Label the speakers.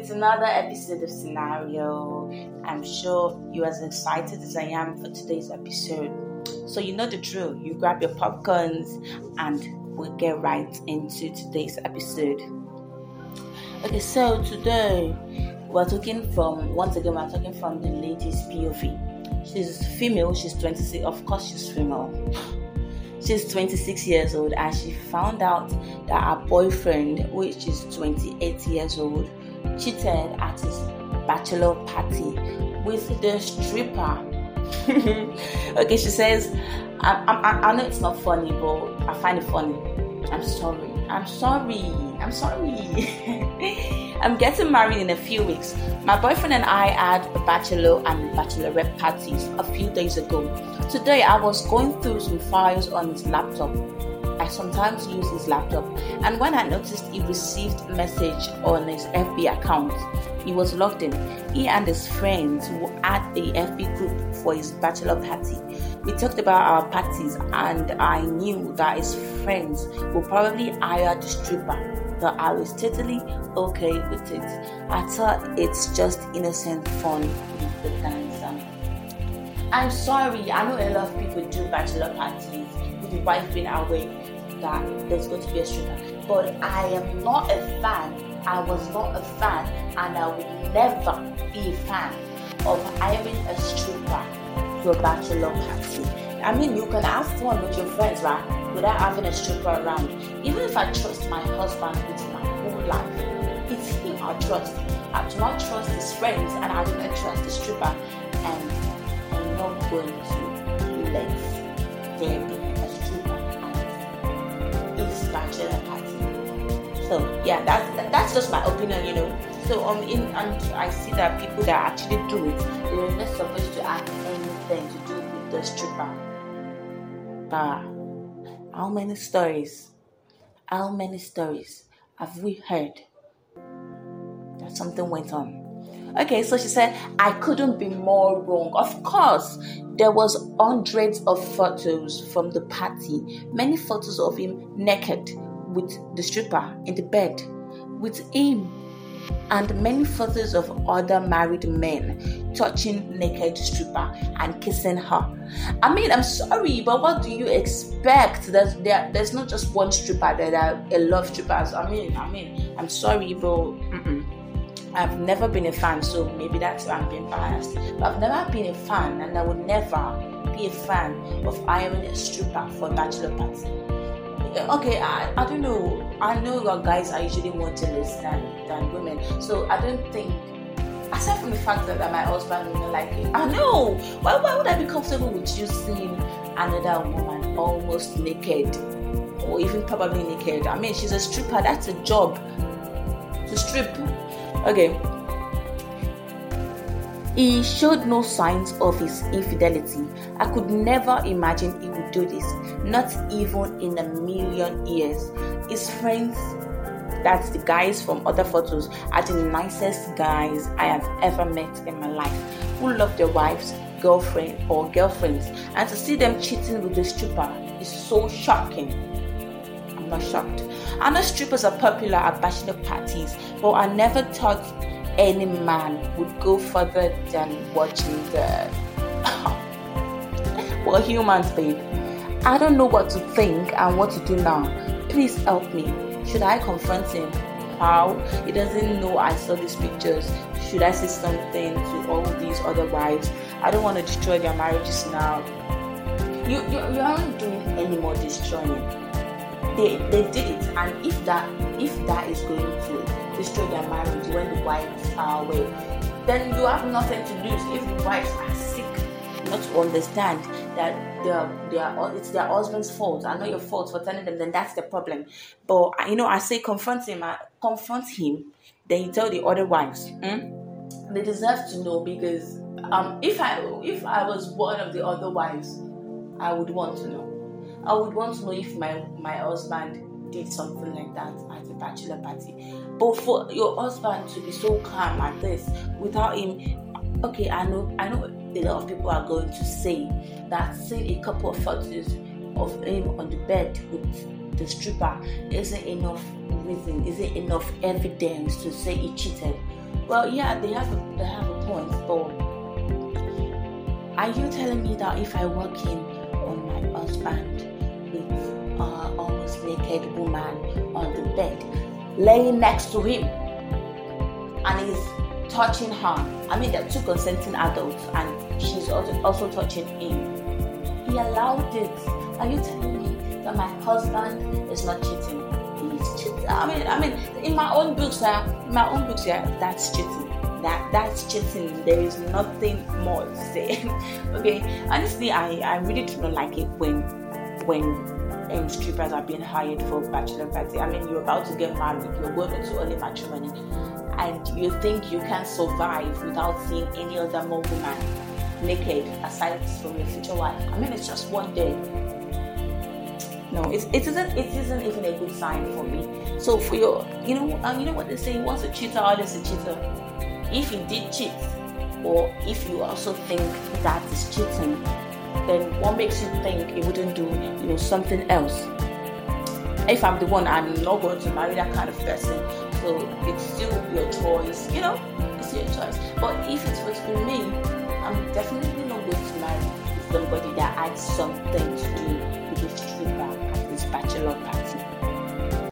Speaker 1: another episode of Scenario. I'm sure you're as excited as I am for today's episode. So, you know the drill. You grab your popcorns and we'll get right into today's episode. Okay, so today we're talking from, once again, we're talking from the lady's POV. She's female, she's 26, of course, she's female. She's 26 years old and she found out that her boyfriend, which is 28 years old, cheated at his bachelor party with the stripper. okay, she says, I, I, I know it's not funny, but I find it funny. I'm sorry. I'm sorry. I'm sorry. I'm getting married in a few weeks. My boyfriend and I had a bachelor and bachelorette parties a few days ago. Today I was going through some files on his laptop. I sometimes use his laptop, and when I noticed he received a message on his FB account, he was logged in. He and his friends were at the FB group for his bachelor party. We talked about our parties, and I knew that his friends would probably hire the stripper. But I was totally okay with it. I thought it's just innocent fun with the dancer. I'm sorry, I know a lot of people do bachelor parties with the wife being away that there's going to be a stripper. But I am not a fan. I was not a fan, and I will never be a fan of hiring a stripper to a bachelor party. I mean, you can have fun with your friends, right? Without having a stripper around. Even if I trust my husband with my whole life, it's him I trust. I do not trust his friends, and I do not trust the stripper. And I'm not going to let there So yeah, that's that's just my opinion, you know. So um, in and I see that people that actually do it, they're not supposed to have anything to do with the stripper. But how many stories? How many stories have we heard that something went on? Okay, so she said, I couldn't be more wrong. Of course, there was hundreds of photos from the party, many photos of him naked with the stripper in the bed, with him and many photos of other married men touching naked stripper and kissing her. I mean, I'm sorry, but what do you expect? There's there, there's not just one stripper. There are a lot of strippers. I mean, I mean, I'm sorry, but mm-mm. I've never been a fan, so maybe that's why I'm being biased. But I've never been a fan, and I would never be a fan of hiring a stripper for bachelor party okay, I, I don't know. I know that guys are usually more jealous than, than women. So I don't think, aside from the fact that, that my husband wouldn't like it, I know. Why, why would I be comfortable with you seeing another woman almost naked? Or even probably naked. I mean, she's a stripper. That's a job. To strip. Okay. He showed no signs of his infidelity. I could never imagine he would do this, not even in a million years. His friends, that's the guys from other photos, are the nicest guys I have ever met in my life, who love their wives, girlfriend, or girlfriends. And to see them cheating with the stripper is so shocking. I'm not shocked. I know strippers are popular at bachelor parties, but I never thought any man would go further than watching uh, the well humans babe i don't know what to think and what to do now. Please help me. Should i confront him? How? He doesn't know i saw these pictures. Should i say something to all these other wives? I don't want to destroy their marriages now. You you, you aren't doing any more destroying. They they did it and if that if that is going to destroy their marriage when the wives are away, then you have nothing to lose. If the wives are sick, not to understand that they're, they're, it's their husband's fault. I know your fault for telling them, then that's the problem. But you know, I say confront him, I confront him, then you tell the other wives. Hmm? They deserve to know because um, if I if I was one of the other wives, I would want to know. I would want to know if my my husband did something like that at a bachelor party. But for your husband to be so calm at this without him, okay, I know, I know a lot of people are going to say that seeing a couple of photos of him on the bed with the stripper isn't enough reason, isn't enough evidence to say he cheated. Well, yeah, they have a, they have a point, but are you telling me that if I walk in on my husband woman on the bed, laying next to him, and he's touching her? I mean, they're two consenting adults, and she's also also touching him. He allowed it. Are you telling me that my husband is not cheating? He's cheating. I mean, I mean, in my own books, uh, my own books, yeah, that's cheating. That that's cheating. There is nothing more to say. okay, honestly, I I really do not like it when when strippers are being hired for bachelor party. I mean, you're about to get married, you're going into early matrimony, and you think you can survive without seeing any other more woman naked aside from your future wife. I mean, it's just one day. No, it, it isn't. It isn't even a good sign for me. So for your, you know, um, you know what they say: once a cheater, always a cheater. If he did cheat, or if you also think that is cheating, then what makes you think he wouldn't do, you know, something else? If I'm the one, I'm not going to marry that kind of person. So it's still your choice, you know, it's your choice. But if it was for me, I'm definitely not going to marry somebody that had something to do with this trip this bachelor party.